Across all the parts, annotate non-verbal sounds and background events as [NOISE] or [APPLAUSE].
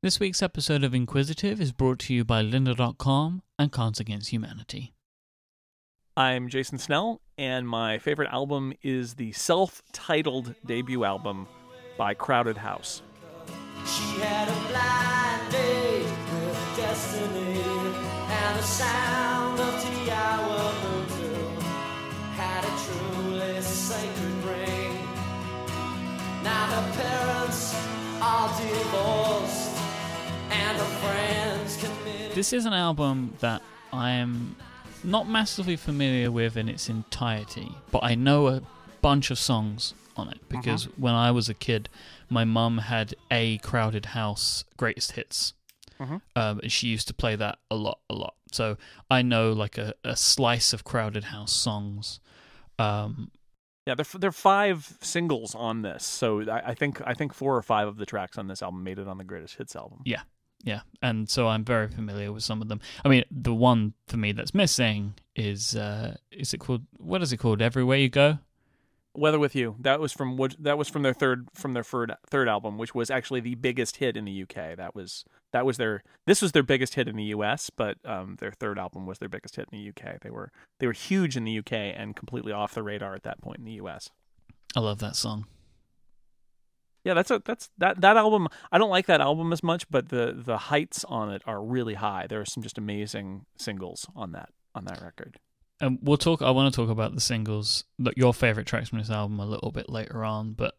This week's episode of Inquisitive is brought to you by Lynda.com and Cards Against Humanity. I'm Jason Snell, and my favorite album is the self titled debut album by Crowded House. She had a blind date with destiny, and the sound of had a truly sacred ring. Now her parents are divorced. This is an album that I am not massively familiar with in its entirety, but I know a bunch of songs on it because uh-huh. when I was a kid, my mum had a Crowded House greatest hits. Uh-huh. Um, and she used to play that a lot, a lot. So I know like a, a slice of Crowded House songs. Um, yeah, there there are five singles on this, so I, I, think I think four or five of the tracks on this album made it on the greatest hits album. Yeah, yeah, and so I'm very familiar with some of them. I mean, the one for me that's missing is uh is it called what is it called? Everywhere You Go. Weather with You. That was from what that was from their third from their third third album, which was actually the biggest hit in the UK. That was that was their this was their biggest hit in the US, but um, their third album was their biggest hit in the UK. They were they were huge in the UK and completely off the radar at that point in the US. I love that song yeah, that's a that's that that album. I don't like that album as much, but the the heights on it are really high. There are some just amazing singles on that on that record. And we'll talk. I want to talk about the singles, your favorite tracks from this album, a little bit later on. But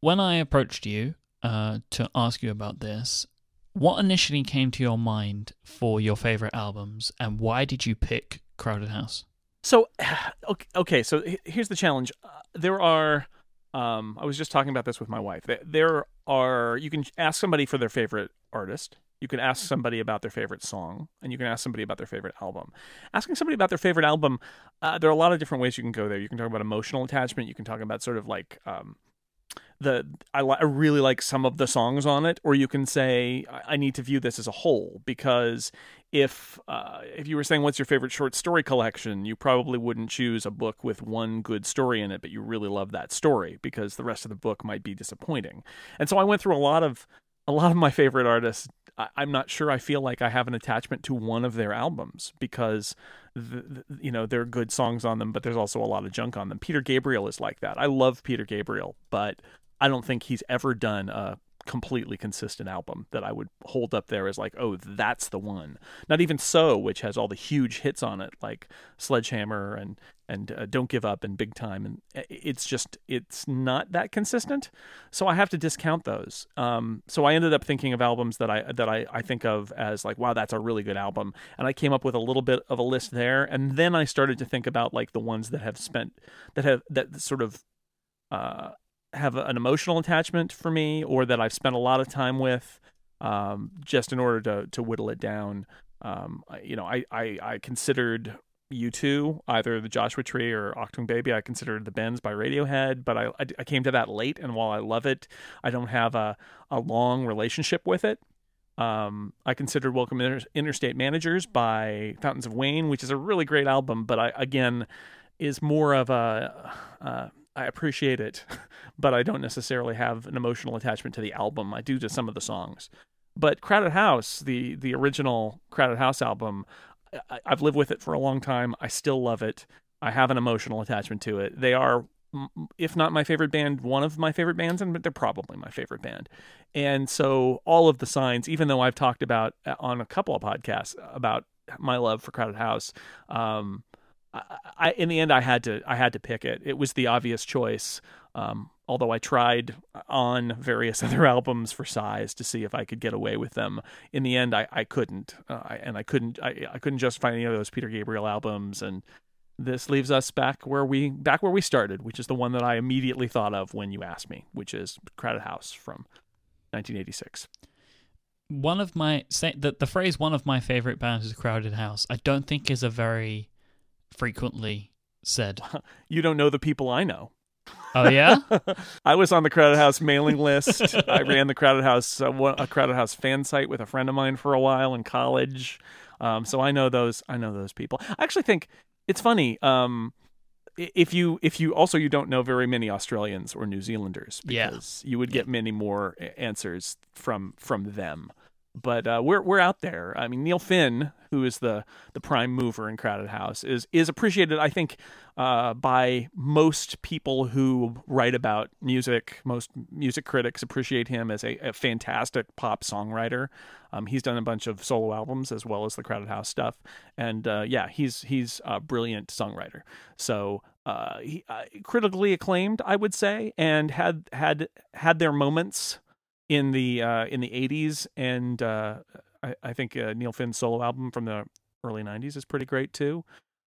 when I approached you uh, to ask you about this, what initially came to your mind for your favorite albums, and why did you pick Crowded House? So, [SIGHS] okay, okay so here's the challenge. Uh, there are um, I was just talking about this with my wife. There are you can ask somebody for their favorite artist. You can ask somebody about their favorite song, and you can ask somebody about their favorite album. Asking somebody about their favorite album, uh, there are a lot of different ways you can go there. You can talk about emotional attachment. You can talk about sort of like um, the I, li- I really like some of the songs on it, or you can say I need to view this as a whole because if uh, if you were saying what's your favorite short story collection, you probably wouldn't choose a book with one good story in it, but you really love that story because the rest of the book might be disappointing. And so I went through a lot of a lot of my favorite artists. I, am not sure I feel like I have an attachment to one of their albums because the, the, you know there are good songs on them, but there's also a lot of junk on them. Peter Gabriel is like that. I love Peter Gabriel, but I don't think he's ever done a completely consistent album that I would hold up there as like, oh, that's the one. Not even so, which has all the huge hits on it, like Sledgehammer and and uh, Don't Give Up and Big Time, and uh, it's just it's not that consistent. So I have to discount those. Um, so I ended up thinking of albums that I that I, I think of as like, wow, that's a really good album, and I came up with a little bit of a list there, and then I started to think about like the ones that have spent that have that sort of uh, have an emotional attachment for me or that I've spent a lot of time with um, just in order to to whittle it down. Um, you know, I, I, I considered U2, either the Joshua Tree or Achtung Baby. I considered the Bends by Radiohead, but I, I, I came to that late, and while I love it, I don't have a, a long relationship with it. Um, I considered Welcome Inter- Interstate Managers by Fountains of Wayne, which is a really great album, but I again is more of a uh, I appreciate it, [LAUGHS] but I don't necessarily have an emotional attachment to the album. I do to some of the songs. But Crowded House, the the original Crowded House album, I, I've lived with it for a long time. I still love it. I have an emotional attachment to it. They are, if not my favorite band, one of my favorite bands, and they're probably my favorite band. And so all of the signs, even though I've talked about uh, on a couple of podcasts about my love for Crowded House, um, I, in the end, I had to I had to pick it. It was the obvious choice. Um, although I tried on various [LAUGHS] other albums for size to see if I could get away with them. In the end, I, I couldn't, uh, I, and I couldn't I, I couldn't justify any of those Peter Gabriel albums. And this leaves us back where we back where we started, which is the one that I immediately thought of when you asked me, which is Crowded House from 1986 one of my say the phrase one of my favorite bands is crowded house i don't think is a very frequently said. [LAUGHS] You don't know the people I know. Oh yeah, [LAUGHS] I was on the Crowded House mailing [LAUGHS] list. I ran the Crowded House uh, a Crowded House fan site with a friend of mine for a while in college. Um, so I know those. I know those people. I actually think it's funny. Um, if you if you also you don't know very many Australians or New Zealanders Yeah. because you would get many more answers from from them. But uh, we're we're out there. I mean, Neil Finn, who is the the prime mover in Crowded House, is is appreciated. I think uh, by most people who write about music. Most music critics appreciate him as a, a fantastic pop songwriter. Um, he's done a bunch of solo albums as well as the Crowded House stuff, and uh, yeah, he's he's a brilliant songwriter. So uh, he, uh, critically acclaimed, I would say, and had had had their moments in the uh, in the 80s, and uh, I, I think uh, Neil Finn's solo album from the early 90s is pretty great too.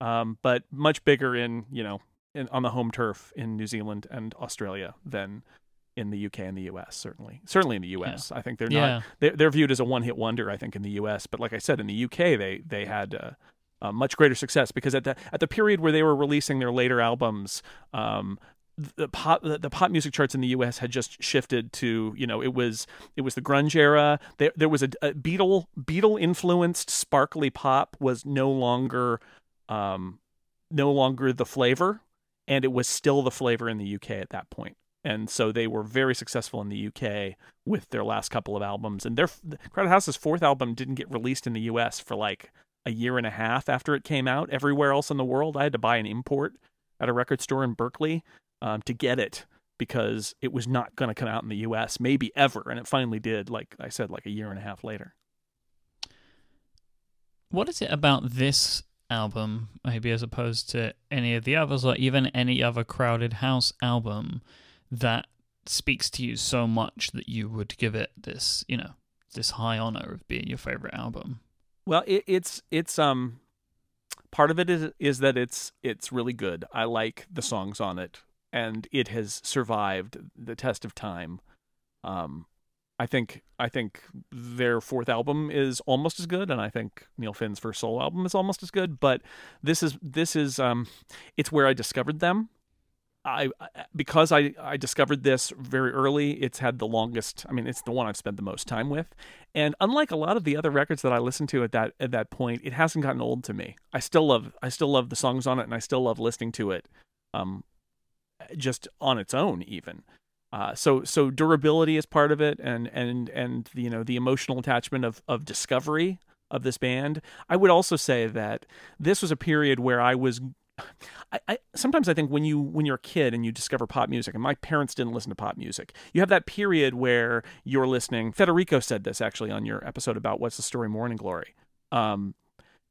Um, but much bigger in you know in, on the home turf in New Zealand and Australia than in the UK and the US. Certainly, certainly in the US. I think they're Yeah. not they're, they're viewed as a one hit wonder. I think in the US, but like I said, in the UK they they had. Uh, uh, much greater success because at the at the period where they were releasing their later albums, um, the pop the, pop music charts in the U.S. had just shifted to you know it was it was the grunge era. There there was a, a Beatle Beatle influenced sparkly pop was no longer um no longer the flavor, and it was still the flavor in the UK at that point. And so they were very successful in the UK with their last couple of albums. And their Crowded House's fourth album didn't get released in the US for like a year and a half after it came out. Everywhere else in the world, I had to buy an import at a record store in Berkeley um, to get it because it was not going to come out in the US, maybe ever. And it finally did, like I said, like a year and a half later. What is it about this album, maybe as opposed to any of the others, or even any other Crowded House album, that speaks to you so much that you would give it this, you know, this high honor of being your favorite album? Well, it, it's it's um part of it is is that it's it's really good. I like the songs on it, and it has survived the test of time. Um, I think I think their fourth album is almost as good, and I think Neil Finn's first solo album is almost as good. But this is this is um, it's where I discovered them. I because I I discovered this very early. It's had the longest. I mean, it's the one I've spent the most time with. And unlike a lot of the other records that I listened to at that at that point, it hasn't gotten old to me. I still love I still love the songs on it, and I still love listening to it, um, just on its own even. Uh, so so durability is part of it, and and and you know the emotional attachment of of discovery of this band. I would also say that this was a period where I was I, I, sometimes I think when you when you're a kid and you discover pop music, and my parents didn't listen to pop music, you have that period where you're listening. Federico said this actually on your episode about what's the story Morning Glory. Um,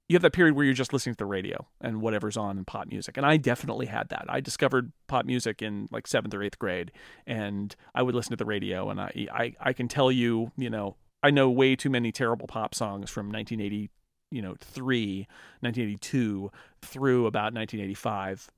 you have that period where you're just listening to the radio and whatever's on in pop music, and I definitely had that. I discovered pop music in like seventh or eighth grade, and I would listen to the radio, and I I, I can tell you, you know, I know way too many terrible pop songs from 1980 you know 3 1982 through about 1985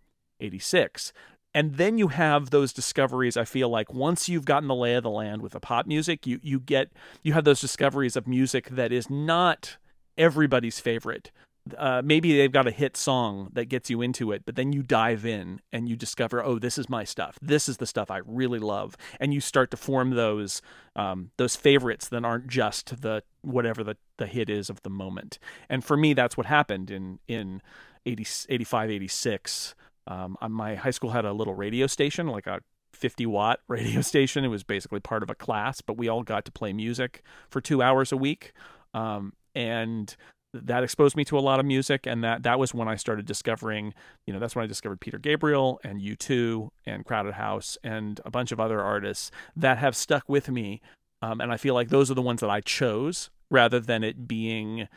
86 and then you have those discoveries i feel like once you've gotten the lay of the land with the pop music you you get you have those discoveries of music that is not everybody's favorite uh, maybe they've got a hit song that gets you into it, but then you dive in and you discover, oh, this is my stuff. This is the stuff I really love, and you start to form those um, those favorites that aren't just the whatever the, the hit is of the moment. And for me, that's what happened in in 80, 85, 86. Um, my high school had a little radio station, like a 50 watt [LAUGHS] radio station. It was basically part of a class, but we all got to play music for two hours a week. Um, and that exposed me to a lot of music and that that was when I started discovering, you know, that's when I discovered Peter Gabriel and U2 and Crowded House and a bunch of other artists that have stuck with me. Um, and I feel like those are the ones that I chose rather than it being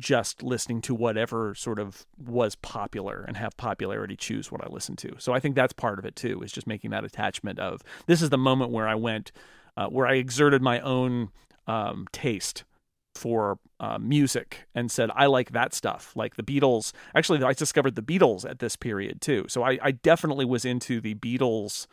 just listening to whatever sort of was popular and have popularity choose what I listen to. So I think that's part of it too, is just making that attachment of this is the moment where I went, uh, where I exerted my own um, taste for uh, music and said I like that stuff, like the Beatles. Actually, I discovered the Beatles at this period too, so I, I definitely was into the Beatles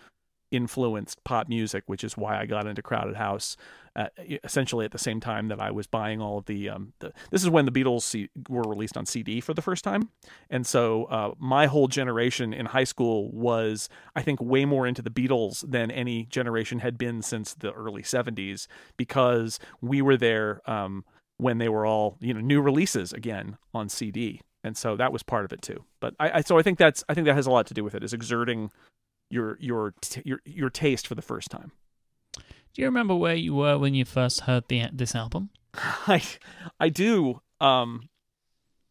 influenced pop music, which is why I got into Crowded House. Uh, essentially, at the same time that I was buying all of the, um, the this is when the Beatles C- were released on CD for the first time, and so uh, my whole generation in high school was, I think, way more into the Beatles than any generation had been since the early '70s because we were there um, when they were all, you know, new releases again on CD. and so that was part of it too. But I, I so I think that's I think that has a lot to do with it is exerting your your t- your your taste for the first time. Do you remember where you were when you first heard the this album? [LAUGHS] I I do. Um,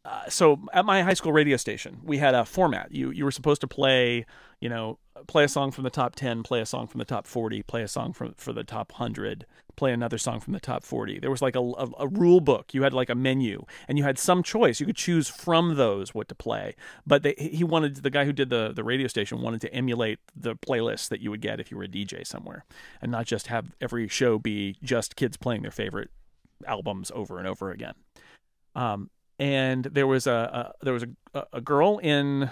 uh, so at my high school radio station, we had a format. You you were supposed to play, you know, play a song from the top 10, play a song from the top 40, play a song from for the top 100, play another song from the top 40. There was like a, a, a, rule book. You had like a menu and you had some choice. You could choose from those what to play. But they, he wanted, the guy who did the, the radio station wanted to emulate the playlists that you would get if you were a DJ somewhere and not just have every show be just kids playing their favorite albums over and over again. Um, and there was a, a there was a, a girl in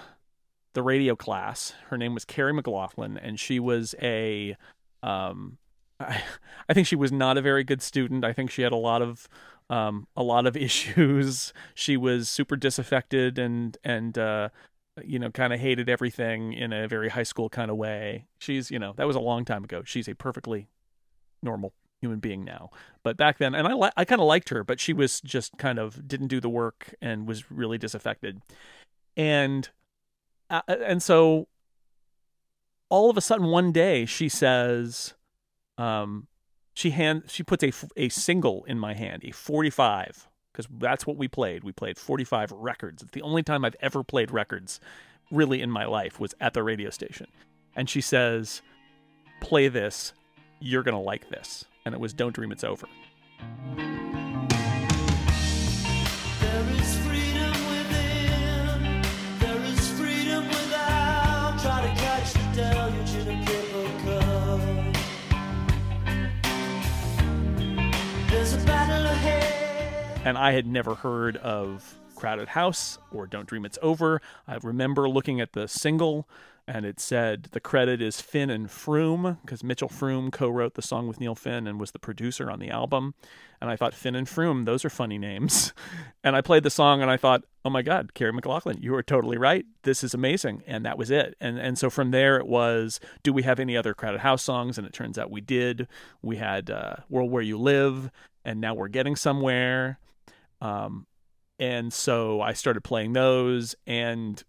the radio class. Her name was Carrie McLaughlin, and she was a um, I, [LAUGHS] I think she was not a very good student. I think she had a lot of um, a lot of [LAUGHS] issues. She was super disaffected and and uh, you know kind of hated everything in a very high school kind of way. She's you know that was a long time ago. She's a perfectly normal human being now. But back then, and I li- I kind of liked her, but she was just kind of didn't do the work and was really disaffected. And uh, and so all of a sudden one day she says um she hand she puts a a single in my hand, a 45 because that's what we played. We played 45 records. It's the only time I've ever played records really in my life was at the radio station. And she says, "Play this. You're going to like this." And it was Don't Dream It's Over. And I had never heard of Crowded House or Don't Dream It's Over. I remember looking at the single and it said the credit is Finn and Froom because Mitchell Froom co-wrote the song with Neil Finn and was the producer on the album. And I thought Finn and Froom, those are funny names. [LAUGHS] And I played the song and I thought, oh my God, Carrie McLaughlin, you were totally right. This is amazing. And that was it. And and so from there it was, do we have any other Crowded House songs? And it turns out we did. We had uh, World Where You Live, and now we're getting somewhere. Um, and so I started playing those and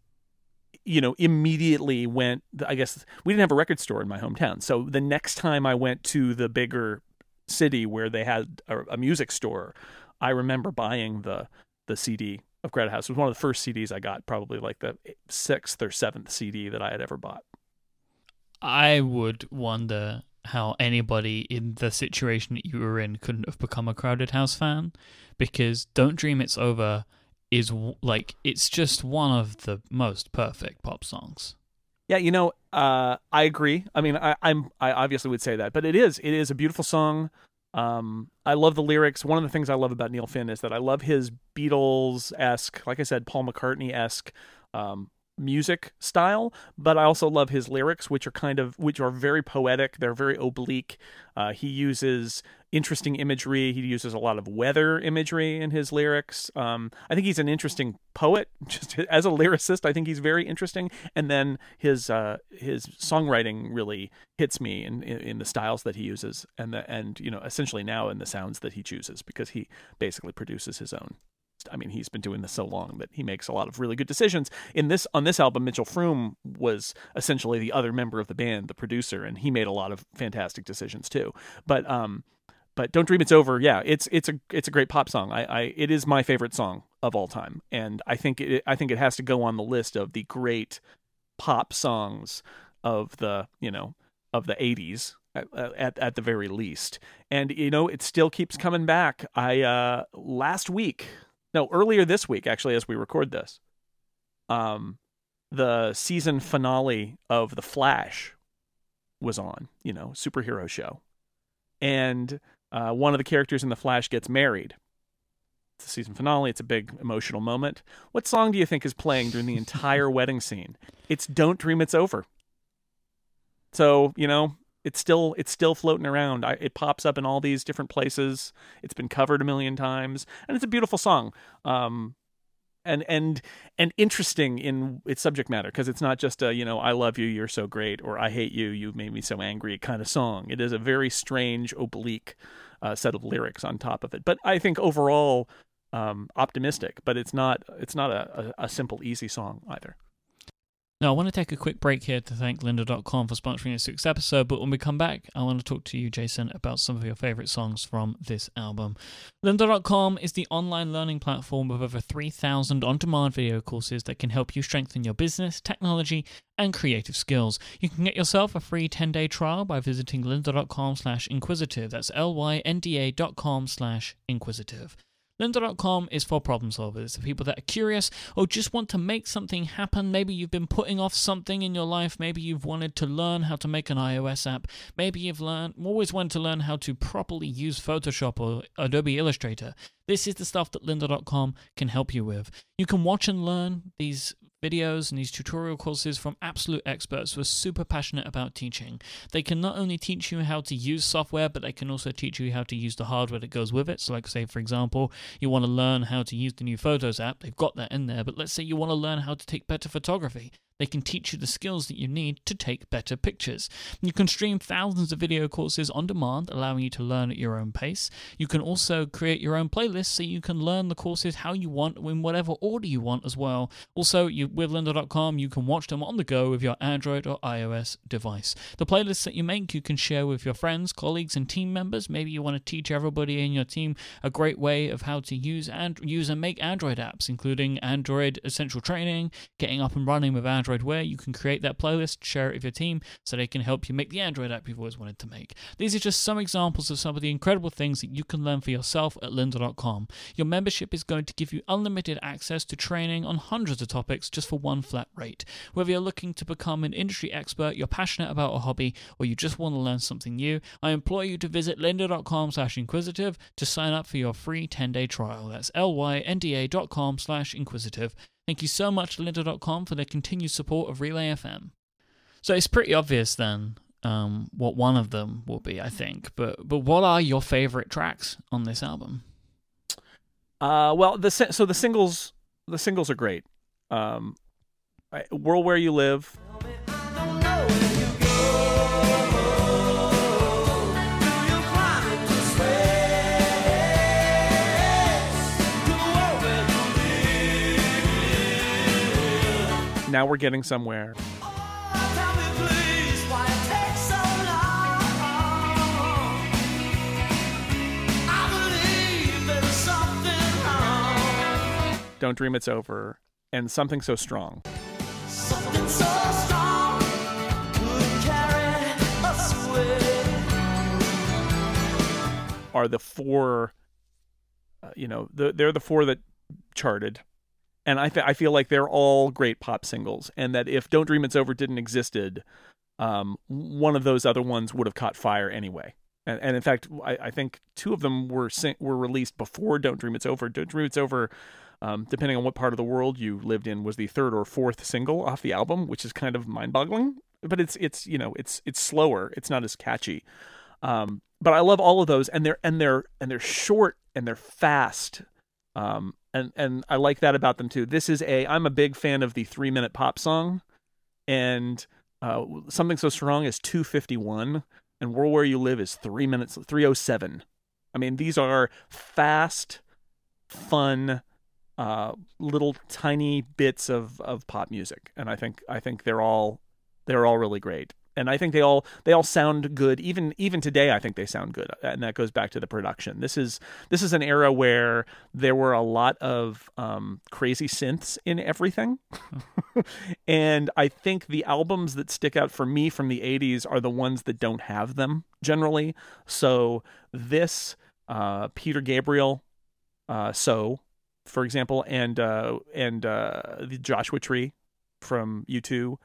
you know, immediately went. I guess we didn't have a record store in my hometown, so the next time I went to the bigger city where they had a, a music store, I remember buying the the CD of Crowded House. It was one of the first CDs I got, probably like the sixth or seventh CD that I had ever bought. I would wonder how anybody in the situation that you were in couldn't have become a Crowded House fan because Don't Dream It's Over is like it's just one of the most perfect pop songs. Yeah, you know, uh, I agree. I mean, I, I'm I obviously would say that, but it is it is a beautiful song. Um, I love the lyrics. One of the things I love about Neil Finn is that I love his Beatles esque, like I said, Paul McCartney esque um, music style, but I also love his lyrics, which are kind of which are very poetic. They're very oblique. Uh, he uses interesting imagery. He uses a lot of weather imagery in his lyrics. Um, I think he's an interesting poet. [LAUGHS] Just as a lyricist, I think he's very interesting. And then his uh, his songwriting really hits me in, in, in the styles that he uses, and the and you know essentially now in the sounds that he chooses because he basically produces his own I mean, he's been doing this so long that he makes a lot of really good decisions. In this on this album, Mitchell Froom was essentially the other member of the band, the producer, and he made a lot of fantastic decisions too. But um, but Don't Dream It's Over, yeah, it's it's a it's a great pop song. I, I it is my favorite song of all time, and I think it I think it has to go on the list of the great pop songs of the you know of the 80s at, at, at the very least. And you know, it still keeps coming back. I uh last week no, earlier this week, actually, as we record this, um, the season finale of The Flash was on, you know, superhero show. And uh, one of the characters in The Flash gets married. It's the season finale. It's a big emotional moment. What song do you think is playing during the entire [LAUGHS] wedding scene? It's Don't Dream It's Over. So, you know, it's still it's still floating around. I, it pops up in all these different places. It's been covered a million times, and it's a beautiful song. Um, and and and interesting in its subject matter because it's not just a you know I love you, you're so great, or I hate you, you've made me so angry kind of song. It is a very strange, oblique uh, set of lyrics on top of it. But I think overall, um, optimistic, but it's not it's not a, a, a simple easy song either. Now, I want to take a quick break here to thank lynda.com for sponsoring this week's episode, but when we come back, I want to talk to you, Jason, about some of your favorite songs from this album. Lynda.com is the online learning platform with over 3,000 on demand video courses that can help you strengthen your business, technology, and creative skills. You can get yourself a free 10-day trial by visiting lynda.com slash inquisitive. That's L-Y-N-D-A dot com slash inquisitive. Lynda.com is for problem solvers, for people that are curious or just want to make something happen. Maybe you've been putting off something in your life. Maybe you've wanted to learn how to make an iOS app. Maybe you've learned, always wanted to learn how to properly use Photoshop or Adobe Illustrator. This is the stuff that lynda.com can help you with. You can watch and learn these videos and these tutorial courses from absolute experts who are super passionate about teaching. They can not only teach you how to use software, but they can also teach you how to use the hardware that goes with it. So, like, say, for example, you want to learn how to use the new Photos app, they've got that in there, but let's say you want to learn how to take better photography. They can teach you the skills that you need to take better pictures. You can stream thousands of video courses on demand, allowing you to learn at your own pace. You can also create your own playlists so you can learn the courses how you want in whatever order you want as well. Also, you, with lynda.com, you can watch them on the go with your Android or iOS device. The playlists that you make, you can share with your friends, colleagues, and team members. Maybe you want to teach everybody in your team a great way of how to use and use and make Android apps, including Android Essential Training, getting up and running with Android Android Wear, you can create that playlist, share it with your team, so they can help you make the Android app you've always wanted to make. These are just some examples of some of the incredible things that you can learn for yourself at lynda.com. Your membership is going to give you unlimited access to training on hundreds of topics just for one flat rate. Whether you're looking to become an industry expert, you're passionate about a hobby, or you just want to learn something new, I implore you to visit lynda.com slash inquisitive to sign up for your free 10-day trial. That's L-Y-N-D-A dot com slash inquisitive. Thank you so much lynda.com for their continued support of Relay FM. So it's pretty obvious then um, what one of them will be, I think. But but what are your favorite tracks on this album? Uh, well, the so the singles the singles are great. Um, World Where You Live. Now we're getting somewhere. Don't Dream It's Over, and Something So Strong. Something so strong are the four, uh, you know, the, they're the four that charted. And I, th- I feel like they're all great pop singles, and that if Don't Dream It's Over didn't existed, um, one of those other ones would have caught fire anyway. And, and in fact, I, I think two of them were sing- were released before Don't Dream It's Over. Don't Dream It's Over um, depending on what part of the world you lived in, was the third or fourth single off the album, which is kind of mind-boggling. But it's it's you know it's it's slower. It's not as catchy. Um, but I love all of those, and they're and they're and they're short and they're fast. Um, and and I like that about them too. This is a I'm a big fan of the three minute pop song, and uh, something so strong as 251, and World Where You Live is three minutes 307. I mean, these are fast, fun uh, little tiny bits of, of pop music, and I think I think they're all they're all really great, and I think they all they all sound good. Even even today, I think they sound good, and that goes back to the production. This is this is an era where there were a lot of um, crazy synths in everything, [LAUGHS] and I think the albums that stick out for me from the '80s are the ones that don't have them generally. So this uh, Peter Gabriel, uh, so for example, and uh, and uh, the Joshua Tree from U2,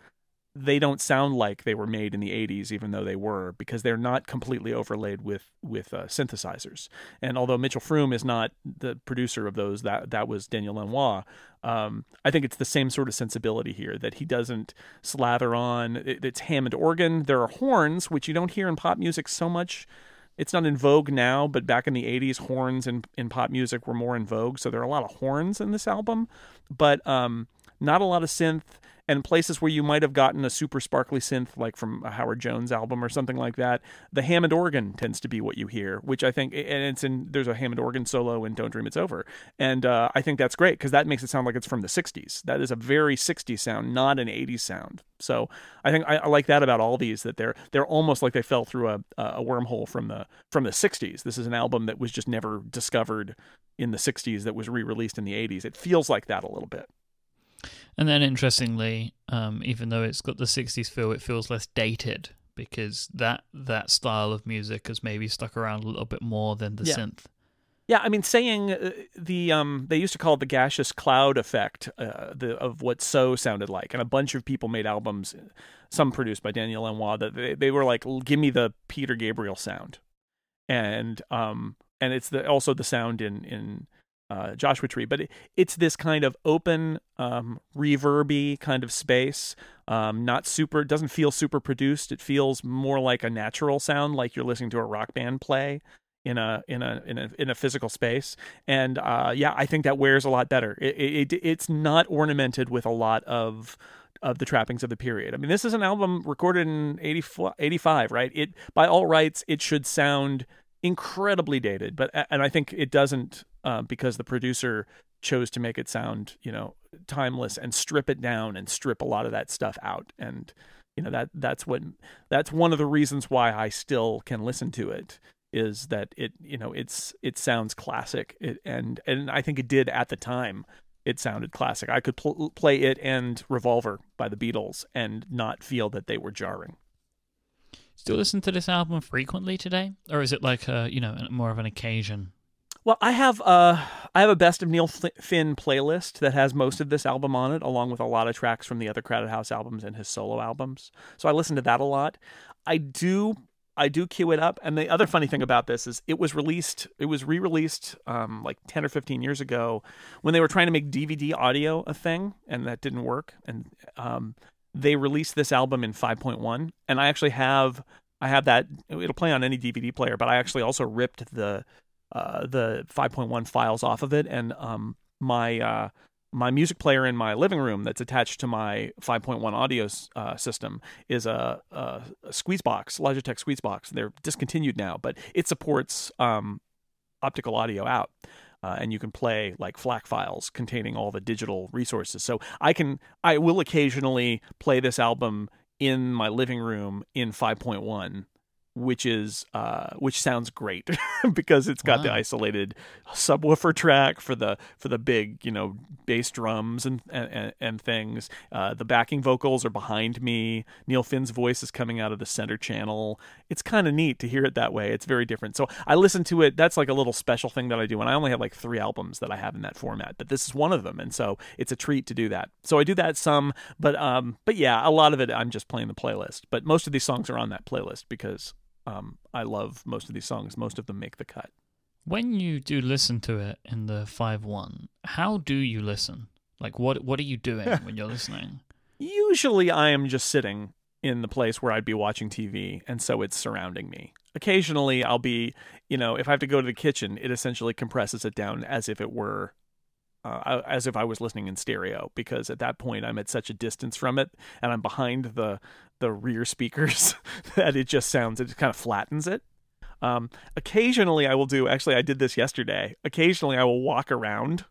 they don't sound like they were made in the 80s, even though they were, because they're not completely overlaid with with uh, synthesizers. And although Mitchell Froom is not the producer of those, that that was Daniel Lanois. Um, I think it's the same sort of sensibility here that he doesn't slather on. It, it's Hammond organ. There are horns, which you don't hear in pop music so much it's not in vogue now, but back in the 80s, horns in, in pop music were more in vogue. So there are a lot of horns in this album, but um, not a lot of synth. And places where you might have gotten a super sparkly synth like from a Howard Jones album or something like that, the Hammond organ tends to be what you hear, which I think and it's in there's a Hammond organ solo in Don't Dream It's Over, and uh, I think that's great because that makes it sound like it's from the '60s. That is a very '60s sound, not an '80s sound. So I think I, I like that about all these that they're they're almost like they fell through a a wormhole from the from the '60s. This is an album that was just never discovered in the 60s that was re-released in the 80s it feels like that a little bit and then interestingly um, even though it's got the 60s feel it feels less dated because that that style of music has maybe stuck around a little bit more than the Yeah. synth. Yeah i mean saying uh, the um they used to call it the gaseous cloud effect uh, the of what so sounded like. And a bunch of people made albums some produced by daniel lanois that they, they were like give me the peter gabriel sound. And um and it's the also the sound in in uh, Joshua Tree, but it, it's this kind of open, um, reverby kind of space. Um, not super, it doesn't feel super produced. It feels more like a natural sound, like you're listening to a rock band play in a in a in a in a physical space. And uh, yeah, I think that wears a lot better. It, it, it it's not ornamented with a lot of of the trappings of the period. I mean, this is an album recorded in 84, 85, right? It by all rights, it should sound incredibly dated, but and I think it doesn't uh, because the producer chose to make it sound, you know, timeless and strip it down and strip a lot of that stuff out. And you know that that's what that's one of the reasons why I still can listen to it is that it you know it's it sounds classic it, and and I think it did at the time it sounded classic. I could pl- play it and Revolver by the Beatles and not feel that they were jarring. Still listen to this album frequently today or is it like a you know more of an occasion Well, I have uh I have a best of Neil Finn playlist that has most of this album on it, along with a lot of tracks from the other Crowded House albums and his solo albums. So I listen to that a lot. I do I do queue it up, and the other funny thing about this is it was released it was re-released um, like ten or fifteen years ago when they were trying to make DVD audio a thing, and that didn't work. And um, they released this album in 5.1, and I actually have I have that. It'll play on any DVD player, but I actually also ripped the uh, the 5.1 files off of it, and um, my uh, my music player in my living room that's attached to my 5.1 audio uh, system is a, a, a Squeezebox, Logitech Squeezebox. They're discontinued now, but it supports um, optical audio out. Uh, and you can play like FLAC files containing all the digital resources. So I can, I will occasionally play this album in my living room in 5.1 which is uh which sounds great [LAUGHS] because it's got the isolated subwoofer track for the for the big you know bass drums and and, and things. Uh the backing vocals are behind me. Neil finn's voice is coming out of the center channel. It's kind of neat to hear it that way. It's very different. So i listen to it. That's like a little special thing that i do and i only have like three albums that i have in that format but this is one of them and so it's a treat to do that. So i do that some but um but yeah a lot of it i'm just playing the playlist. But most of these songs are on that playlist because um, I love most of these songs. Most of them make the cut. When you do listen to it in the five one, how do you listen? Like what what are you doing when you're [LAUGHS] listening? Usually, I am just sitting in the place where I'd be watching TV, and so it's surrounding me. Occasionally, I'll be, you know, if I have to go to the kitchen, it essentially compresses it down as if it were. Uh, as if I was listening in stereo, because at that point I'm at such a distance from it, and I'm behind the the rear speakers [LAUGHS] that it just sounds it kind of flattens it. Um, occasionally, I will do. Actually, I did this yesterday. Occasionally, I will walk around,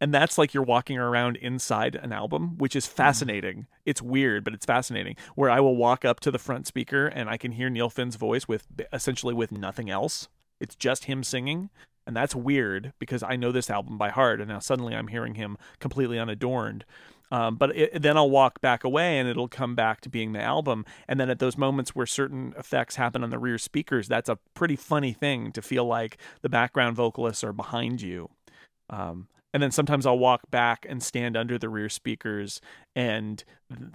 and that's like you're walking around inside an album, which is fascinating. It's weird, but it's fascinating. Where I will walk up to the front speaker and I can hear Neil Finn's voice with essentially with nothing else. It's just him singing, and that's weird because I know this album by heart, and now suddenly I'm hearing him completely unadorned. Um, but it, then I'll walk back away and it'll come back to being the album. And then at those moments where certain effects happen on the rear speakers, that's a pretty funny thing to feel like the background vocalists are behind you. Um, and then sometimes I'll walk back and stand under the rear speakers, and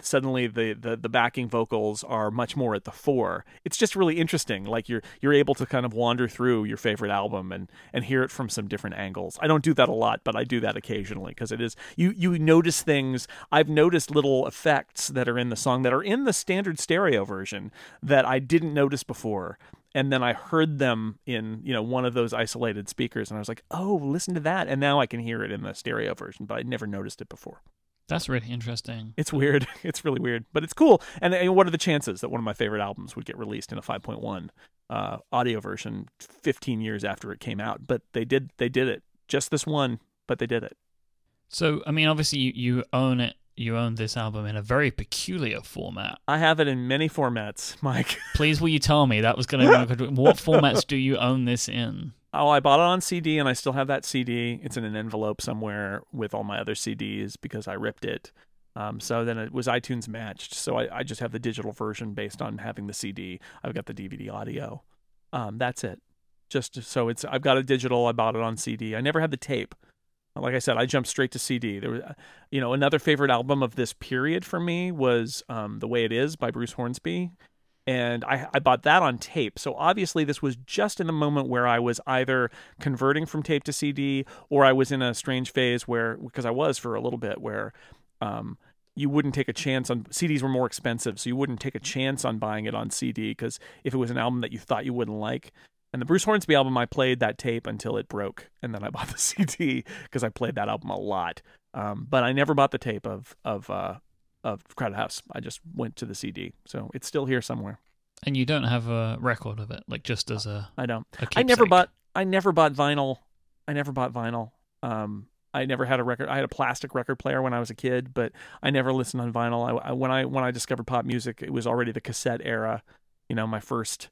suddenly the, the the backing vocals are much more at the fore. It's just really interesting. Like you're you're able to kind of wander through your favorite album and and hear it from some different angles. I don't do that a lot, but I do that occasionally because it is you you notice things. I've noticed little effects that are in the song that are in the standard stereo version that I didn't notice before and then I heard them in you know one of those isolated speakers, and I was like, "Oh, listen to that!" And now I can hear it in the stereo version, but I'd never noticed it before. That's really interesting. It's weird. [LAUGHS] It's really weird, but it's cool. And, and what are the chances that one of my favorite albums would get released in a 5.1 uh, audio version 15 years after it came out? But they did. They did it. Just this one, but they did it. So, I mean, obviously, you, you own it. You own this album in a very peculiar format. I have it in many formats, [LAUGHS] Myke. Please, will you tell me that was going to? Work. What formats do you own this in? Oh, I bought it on CD, and I still have that CD. It's in an envelope somewhere with all my other CDs because I ripped it. Um, so then it was iTunes matched. So I, I, just have the digital version based on having the CD. I've got the DVD audio. Um, that's it. Just so it's I've got a digital. I bought it on CD. I never had the tape. Like I said, I jumped straight to CD. There was, you know, another favorite album of this period for me was um, "The Way It Is" by Bruce Hornsby and I, I bought that on tape. So obviously, this was just in the moment where I was either converting from tape to CD, or I was in a strange phase where, because I was for a little bit, where um, you wouldn't take a chance on CDs were more expensive, so you wouldn't take a chance on buying it on CD because if it was an album that you thought you wouldn't like. And the Bruce Hornsby album, I played that tape until it broke, and then I [LAUGHS] bought the CD because I played that album a lot. Um, but I never bought the tape of of uh, of Crowded House. I just went to the CD, so it's still here somewhere. And you don't have a record of it, like just as a. I don't. I never bought. I never bought vinyl. I never bought vinyl. Um, I never had a record. I had a plastic record player when I was a kid, but I never listened on vinyl. I, I, when I when I discovered pop music, it was already the cassette era. You know, my first,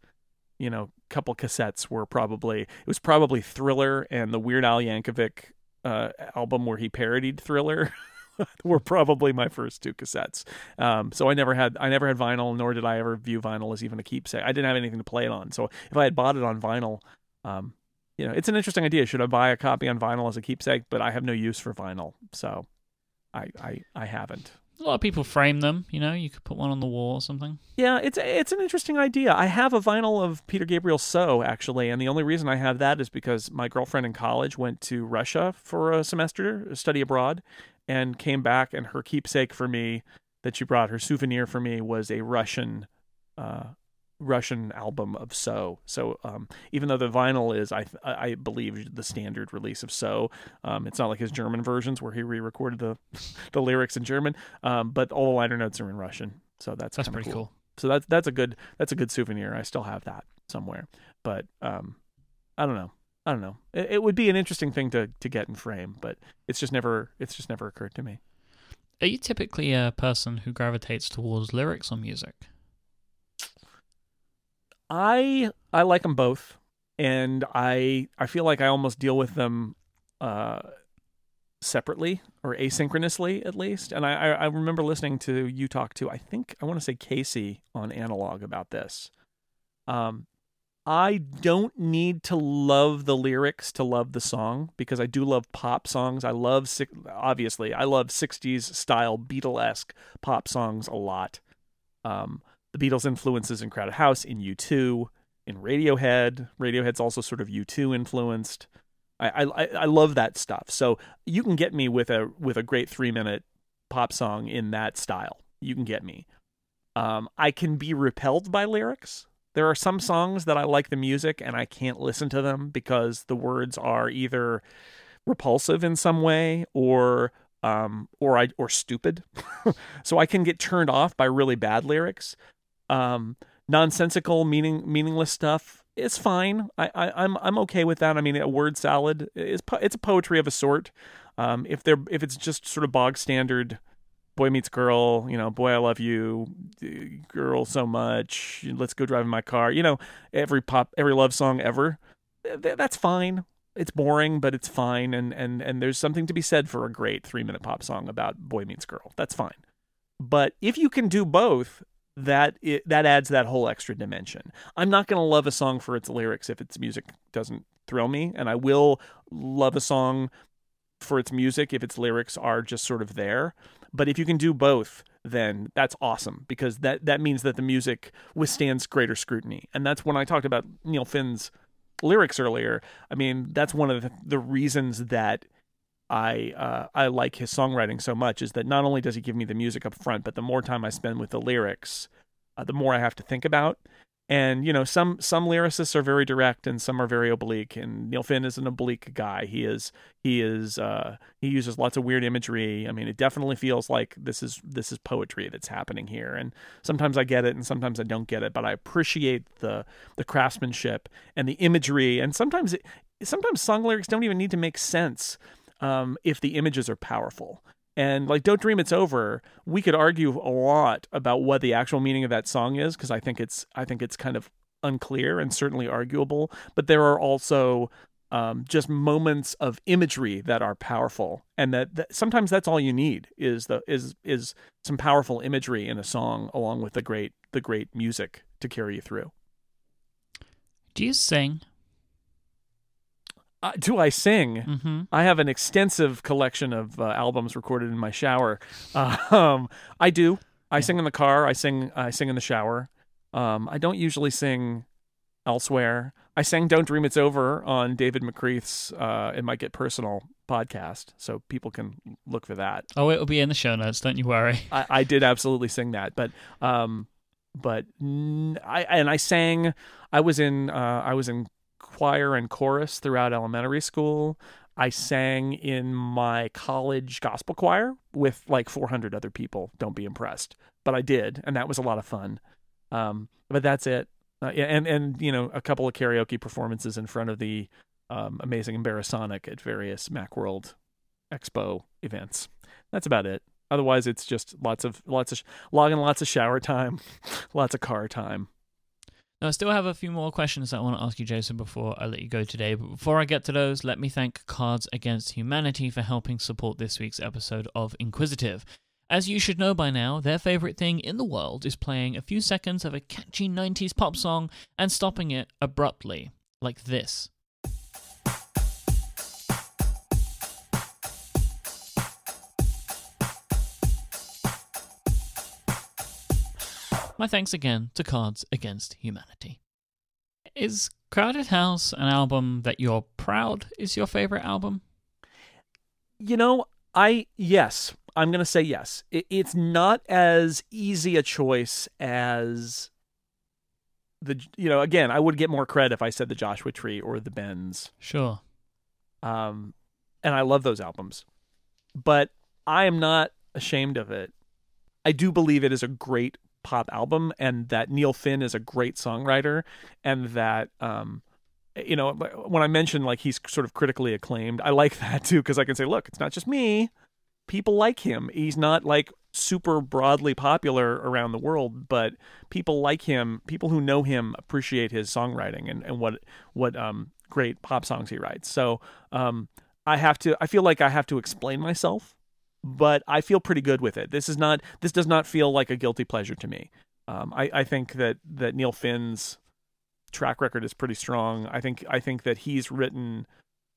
you know, couple cassettes were probably it was probably Thriller and the Weird Al Yankovic uh, album where he parodied Thriller. [LAUGHS] were probably my first two cassettes. Um, so I never had I never had vinyl, nor did I ever view vinyl as even a keepsake. I didn't have anything to play it on. So if I had bought it on vinyl, um, you know, it's an interesting idea. Should I buy a copy on vinyl as a keepsake? But I have no use for vinyl, so I I, I haven't. A lot of people frame them. You know, you could put one on the wall or something. Yeah, it's it's an interesting idea. I have a vinyl of Peter Gabriel So actually, and the only reason I have that is because my girlfriend in college went to Russia for a semester, a study abroad, and came back, and her keepsake for me that she brought, her souvenir for me, was a Russian. Uh, Russian album of So. So um, even though the vinyl is, I I believe, the standard release of So, um, it's not like his German versions where he re-recorded the [LAUGHS] the lyrics in German. Um, but all the liner notes are in Russian, so that's that's pretty cool. cool. So that's that's a good that's a good souvenir. I still have that somewhere, but um, I don't know. I don't know. It, it, would be an interesting thing to to get in frame, but it's just never it's just never occurred to me. Are you typically a person who gravitates towards lyrics or music? I I like them both, and I I feel like I almost deal with them uh, separately or asynchronously at least. And I I remember listening to you talk to I think I want to say Casey on Analog about this. Um, I don't need to love the lyrics to love the song because I do love pop songs. I love obviously I love 60s style Beatlesque pop songs a lot. Um, the Beatles influences in Crowded House, in U2, in Radiohead. Radiohead's also sort of U2 influenced. I, I I love that stuff. So you can get me with a with a great three minute pop song in that style. You can get me. Um, I can be repelled by lyrics. There are some songs that I like the music and I can't listen to them because the words are either repulsive in some way or um, or I or stupid. [LAUGHS] so I can get turned off by really bad lyrics. Um, nonsensical, meaning meaningless stuff is fine. I, I I'm I'm okay with that. I mean, a word salad is it's a poetry of a sort. Um, if they're if it's just sort of bog standard boy meets girl, you know, boy, I love you, girl, so much. Let's go drive in my car. You know, every pop, every love song ever. That's fine. It's boring, but it's fine. And and and there's something to be said for a great three minute pop song about boy meets girl. That's fine. But if you can do both, that it, that adds that whole extra dimension. I'm not going to love a song for its lyrics if its music doesn't thrill me, and I will love a song for its music if its lyrics are just sort of there. But if you can do both, then that's awesome because that that means that the music withstands greater scrutiny. And that's when I talked about Neil Finn's lyrics earlier. I mean, that's one of the, the reasons that I uh, I like his songwriting so much is that not only does he give me the music up front, but the more time I spend with the lyrics, uh, the more I have to think about. and you know some some lyricists are very direct and some are very oblique and neil finn is an oblique guy. He is he is uh he uses lots of weird imagery. I mean it definitely feels like this is this is poetry that's happening here. And sometimes i get it and sometimes i don't get it but i appreciate the the craftsmanship and the imagery. And sometimes it, sometimes song lyrics don't even need to make sense um if the images are powerful. And like don't dream it's over we could argue a lot about what the actual meaning of that song is because i think it's i think it's kind of unclear and certainly arguable. But there are also um, just moments of imagery that are powerful and that, that sometimes that's all you need is the is is some powerful imagery in a song along with the great the great music to carry you through. Do you sing? Uh, do i sing Mm-hmm. I have an extensive collection of uh, albums recorded in my shower. Uh, [LAUGHS] um, I do. I sing in the car. I sing. I sing in the shower. Um, I don't usually sing elsewhere. I sang "Don't Dream It's Over" on David McCreath's uh, "It Might Get Personal" podcast, so people can look for that. Oh, it'll be in the show notes. Don't you worry. I, I did absolutely sing that, but um, but mm, I and I sang. I was in uh, I was in choir and chorus throughout elementary school. I sang in my college gospel choir with like 400 other people. Don't be impressed, but I did, and that was a lot of fun. Um, but that's it. Uh, and and you know a couple of karaoke performances in front of the um, amazing Embarrassonic at various MacWorld Expo events. That's about it. Otherwise, it's just lots of lots of sh- logging lots of shower time, [LAUGHS] lots of car time. Now, I still have a few more questions that I want to ask you, Jason, before I let you go today. But before I get to those, let me thank Cards Against Humanity for helping support this week's episode of Inquisitive. As you should know by now, their favorite thing in the world is playing a few seconds of a catchy 90s pop song and stopping it abruptly, like this. My thanks again to Cards Against Humanity. Is Crowded House an album that you're proud is your favorite album? You know, I yes, I'm gonna say yes. It, it's not as easy a choice as the you know again I would get more credit if I said the Joshua Tree or the Bends. Sure. Um, and I love those albums, but I am not ashamed of it. I do believe it is a great pop album, and that Neil Finn is a great songwriter, and that um, you know when I mentioned like he's sort of critically acclaimed, I like [LAUGHS] that too because I can say, look, it's not just me. People like him. He's not like super broadly popular around the world, but people like him. People who know him appreciate his songwriting and, and what what um great pop songs he writes. So um I have to I feel like I have to explain myself, but I feel pretty good with it. This is not this does not feel like a guilty pleasure to me. Um I, I think that that Neil Finn's track record is pretty strong. I think I think that he's written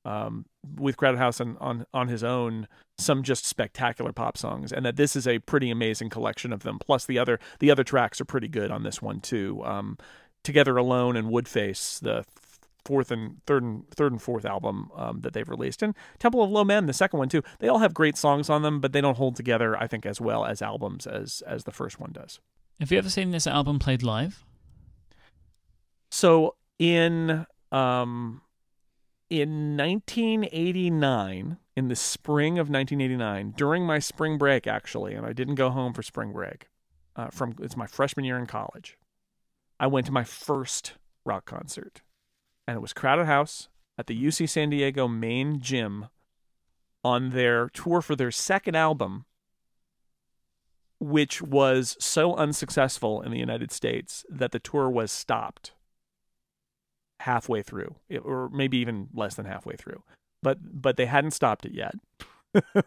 um, with Crowded House on, on on his own some just spectacular pop songs, and that this is a pretty amazing collection of them. Plus the other the other tracks are pretty good on this one too. Um, Together Alone and Woodface, the fourth and third and third and fourth album um, that they've released, and Temple of Low Men, the second one too. They all have great songs on them, but they don't hold together, I think, as well as albums as as the first one does. Have you ever seen this album played live? So in um in 1989, in the spring of 1989, during my spring break actually, and I didn't go home for spring break. Uh, from it's my freshman year in college. I went to my first rock concert, and it was Crowded House at the UC San Diego main gym on their tour for their second album, which was so unsuccessful in the United States that the tour was stopped halfway through, or maybe even less than halfway through. But but they hadn't stopped it yet. [LAUGHS]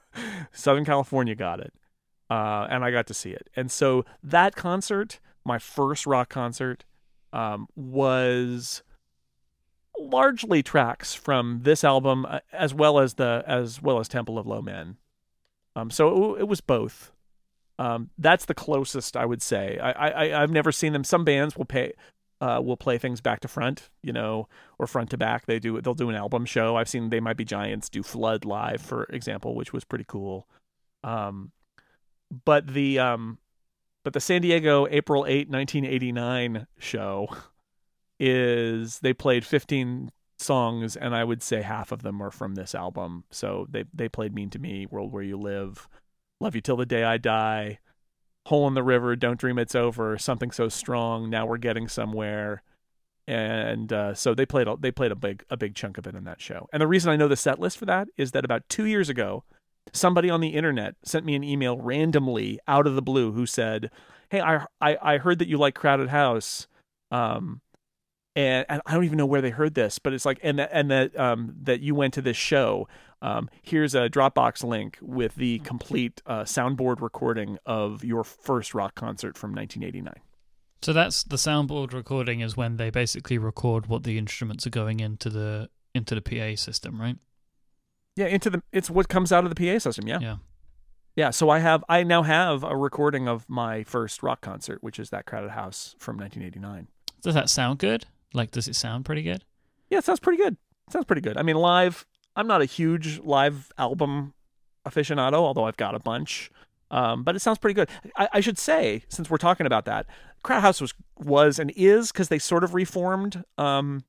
Southern California got it, uh, and I got to see it. And so that concert, my first rock concert, um, was largely tracks from this album, uh, as well as the as well as Temple of Low Men. Um, so it, it was both. Um, that's the closest I would say. I, I I've never seen them. Some bands will pay uh, will play things back to front, you know, or front to back. They do they'll do an album show. I've seen They Might Be Giants do Flood live, for example, which was pretty cool. Um, but the um, but the San Diego April 8, 1989 show [LAUGHS] is they played 15 songs, and I would say half of them are from this album. So they they played "Mean to Me," "World Where You Live," "Love You Till the Day I Die," "Hole in the River," "Don't Dream It's Over," "Something So Strong," "Now We're Getting Somewhere," and uh, so they played a, they played a big a big chunk of it in that show. And the reason I know the set list for that is that about two years ago, somebody on the internet sent me an email randomly out of the blue who said, "Hey, I I, I heard that you like Crowded House." Um, and, and I don't even know where they heard this, but it's like, and that, and that, um, that you went to this show. Um, here's a Dropbox link with the complete uh, soundboard recording of your first rock concert from 1989. So that's the soundboard recording is when they basically record what the instruments are going into the into the PA system, right? Yeah, into the it's what comes out of the PA system. Yeah, Yeah. yeah. So I have I now have a recording of my first rock concert, which is that Crowded House from 1989. Does that sound good? Like, does it sound pretty good? Yeah, it sounds pretty good. It sounds pretty good. I mean, live. I'm not a huge live album aficionado, although I've got a bunch. Um, but it sounds pretty good. I, I should say, since we're talking about that, Crowd was was and is because they sort of reformed. Um,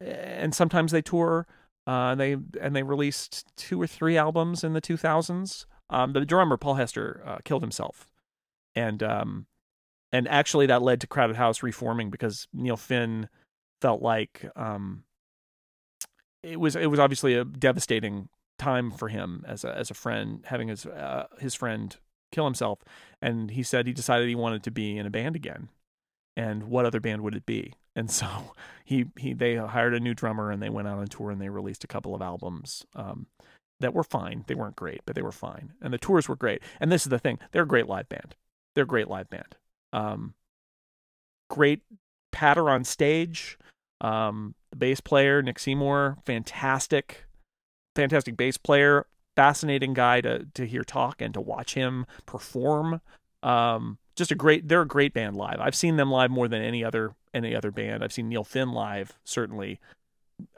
and sometimes they tour. Uh, they and they released two or three albums in the 2000s. Um, the drummer Paul Hester uh, killed himself, and um, and actually that led to Crowded House reforming because Neil Finn felt like um, it was it was obviously a devastating time for him as a as a friend having his uh, his friend kill himself, and he said he decided he wanted to be in a band again, and what other band would it be? [LAUGHS] And so he he they hired a new drummer and they went out on tour and they released a couple of albums. Um, that were fine. They weren't great, but they were fine. And the tours were great. And this is the thing: they're a great live band. They're a great live band. Um, great patter on stage. Um, the bass player Nick Seymour, fantastic, fantastic bass player. Fascinating guy to to hear talk and to watch him perform. Um, just a great. They're a great band live. I've seen them live more than any other any other band. I've seen Neil Finn live certainly.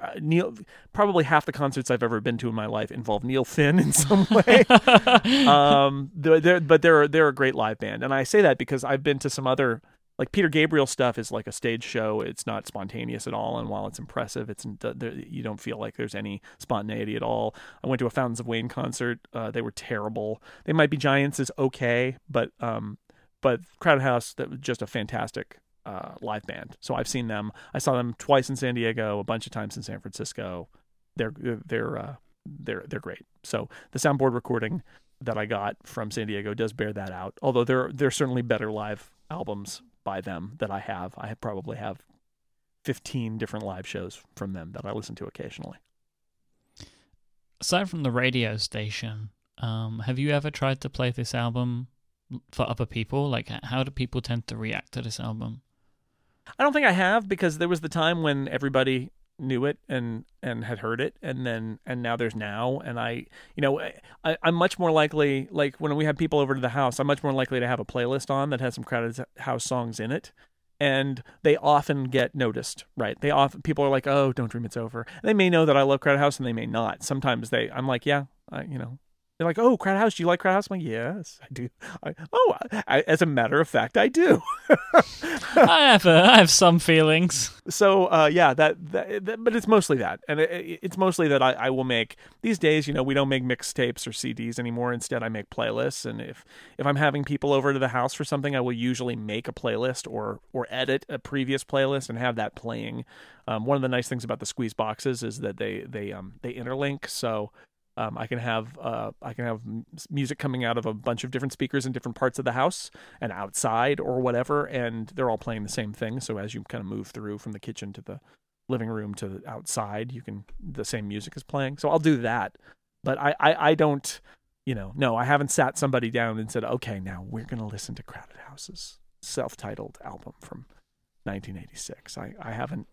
Uh, Neil, probably half the concerts I've ever been to in my life involve Neil Finn in some way. [LAUGHS] um, they're, they're, but they're they're a great live band, and I say that because I've been to some other like Peter Gabriel stuff is like a stage show. It's not spontaneous at all, and while it's impressive, it's you don't feel like there's any spontaneity at all. I went to a Fountains of Wayne concert. Uh, they were terrible. They might be Giants is okay, but um, but Crowded House that was just a fantastic uh, live band. So I've seen them. I saw them twice in San Diego, a bunch of times in San Francisco. They're they're uh, they're they're great. So the soundboard recording that I got from San Diego does bear that out. Although there there're certainly better live albums by them that I have. I probably have 15 different live shows from them that I listen to occasionally. Aside from the radio station, um, have you ever tried to play this album for other people? Like, how do people tend to react to this album? I don't think I have because there was the time when everybody knew it and and had heard it and then and now there's now and I you know I, I'm much more likely like when we have people over to the house I'm much more likely to have a playlist on that has some crowded house songs in it and they often get noticed right? They often people are like oh don't dream it's over. And they may know that I love crowded house and they may not. Sometimes they I'm like yeah I, you know they're like, "Oh, Crowd House. Do you like Crowd House?" I'm like, "Yes, I do." I, oh, I, as a matter of fact, I do. [LAUGHS] I have uh, I have some feelings. So, uh, yeah, that, that, that, but it's mostly that, and it, it's mostly that I, I will make these days. You know, we don't make mixtapes or CDs anymore. Instead, I make playlists, and if if I'm having people over to the house for something, I will usually make a playlist or or edit a previous playlist and have that playing. Um, one of the nice things about the Squeezeboxes is that they they um they interlink, so um, I can have uh, I can have music coming out of a bunch of different speakers in different parts of the house and outside or whatever, and they're all playing the same thing. So as you kind of move through from the kitchen to the living room to the outside, you can the same music is playing. So I'll do that, but I I, I don't you know no I haven't sat somebody down and said okay now we're gonna listen to Crowded House's self-titled album from 1986. I I haven't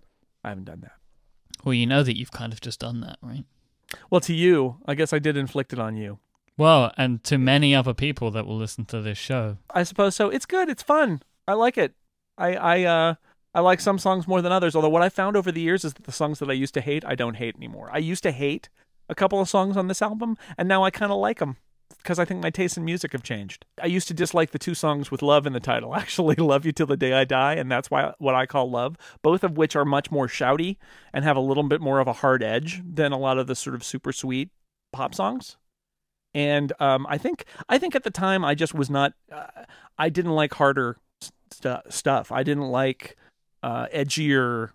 I haven't done that. Well, you know that you've kind of just done that, right? Well, to you, I guess I did inflict it on you. Well, and to many other people that will listen to this show. I suppose so. It's good. It's fun. I like it. I I uh I like some songs more than others. Although what I found over the years is that the songs that I used to hate, I don't hate anymore. I used to hate a couple of songs on this album, and now I kind of like them. Because I think my tastes in music have changed. I used to dislike the two songs with love in the title, [LAUGHS] actually, Love You Till the Day I Die, and that's why what I call love, both of which are much more shouty and have a little bit more of a hard edge than a lot of the sort of super sweet pop songs. And um, I think I think at the time I just was not uh, I didn't like harder st- stuff. I didn't like uh, edgier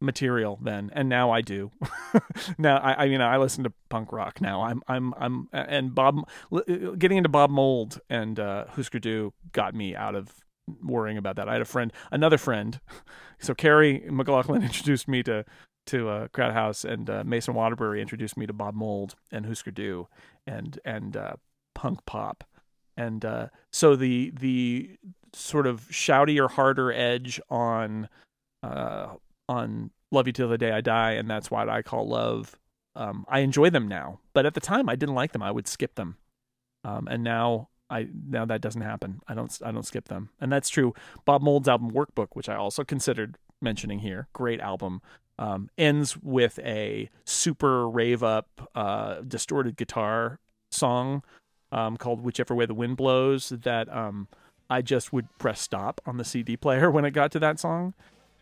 material then, and now I do. [LAUGHS] now I, I mean I listen to punk rock now. I'm I'm I'm and Bob getting into Bob Mould and uh, Husker Du got me out of worrying about that. I had a friend, another friend. [LAUGHS] So Carrie McLaughlin [LAUGHS] introduced me to to uh, Crowd House, and uh, Mason Waterbury introduced me to Bob Mould and Husker Du and and uh, punk pop. And uh, so the the sort of shoutier, harder edge on uh, on Love You Till the Day I Die, and that's what I call love. Um, I enjoy them now, but at the time I didn't like them. I would skip them, um, and now I now that doesn't happen. I don't I don't skip them, and that's true. Bob Mould's album Workbook, which I also considered mentioning here, great album, um, ends with a super rave up, uh, distorted guitar song um, called "Whichever Way the Wind Blows." That um, I just would press stop on the CD player [LAUGHS] when it got to that song,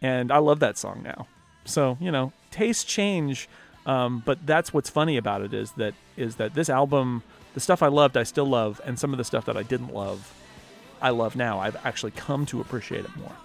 and I love that song now. So you know, tastes change, um, but that's what's funny about it is that is that this album, the stuff I loved, I still love, and some of the stuff that I didn't love, I love now. I've actually come to appreciate it more.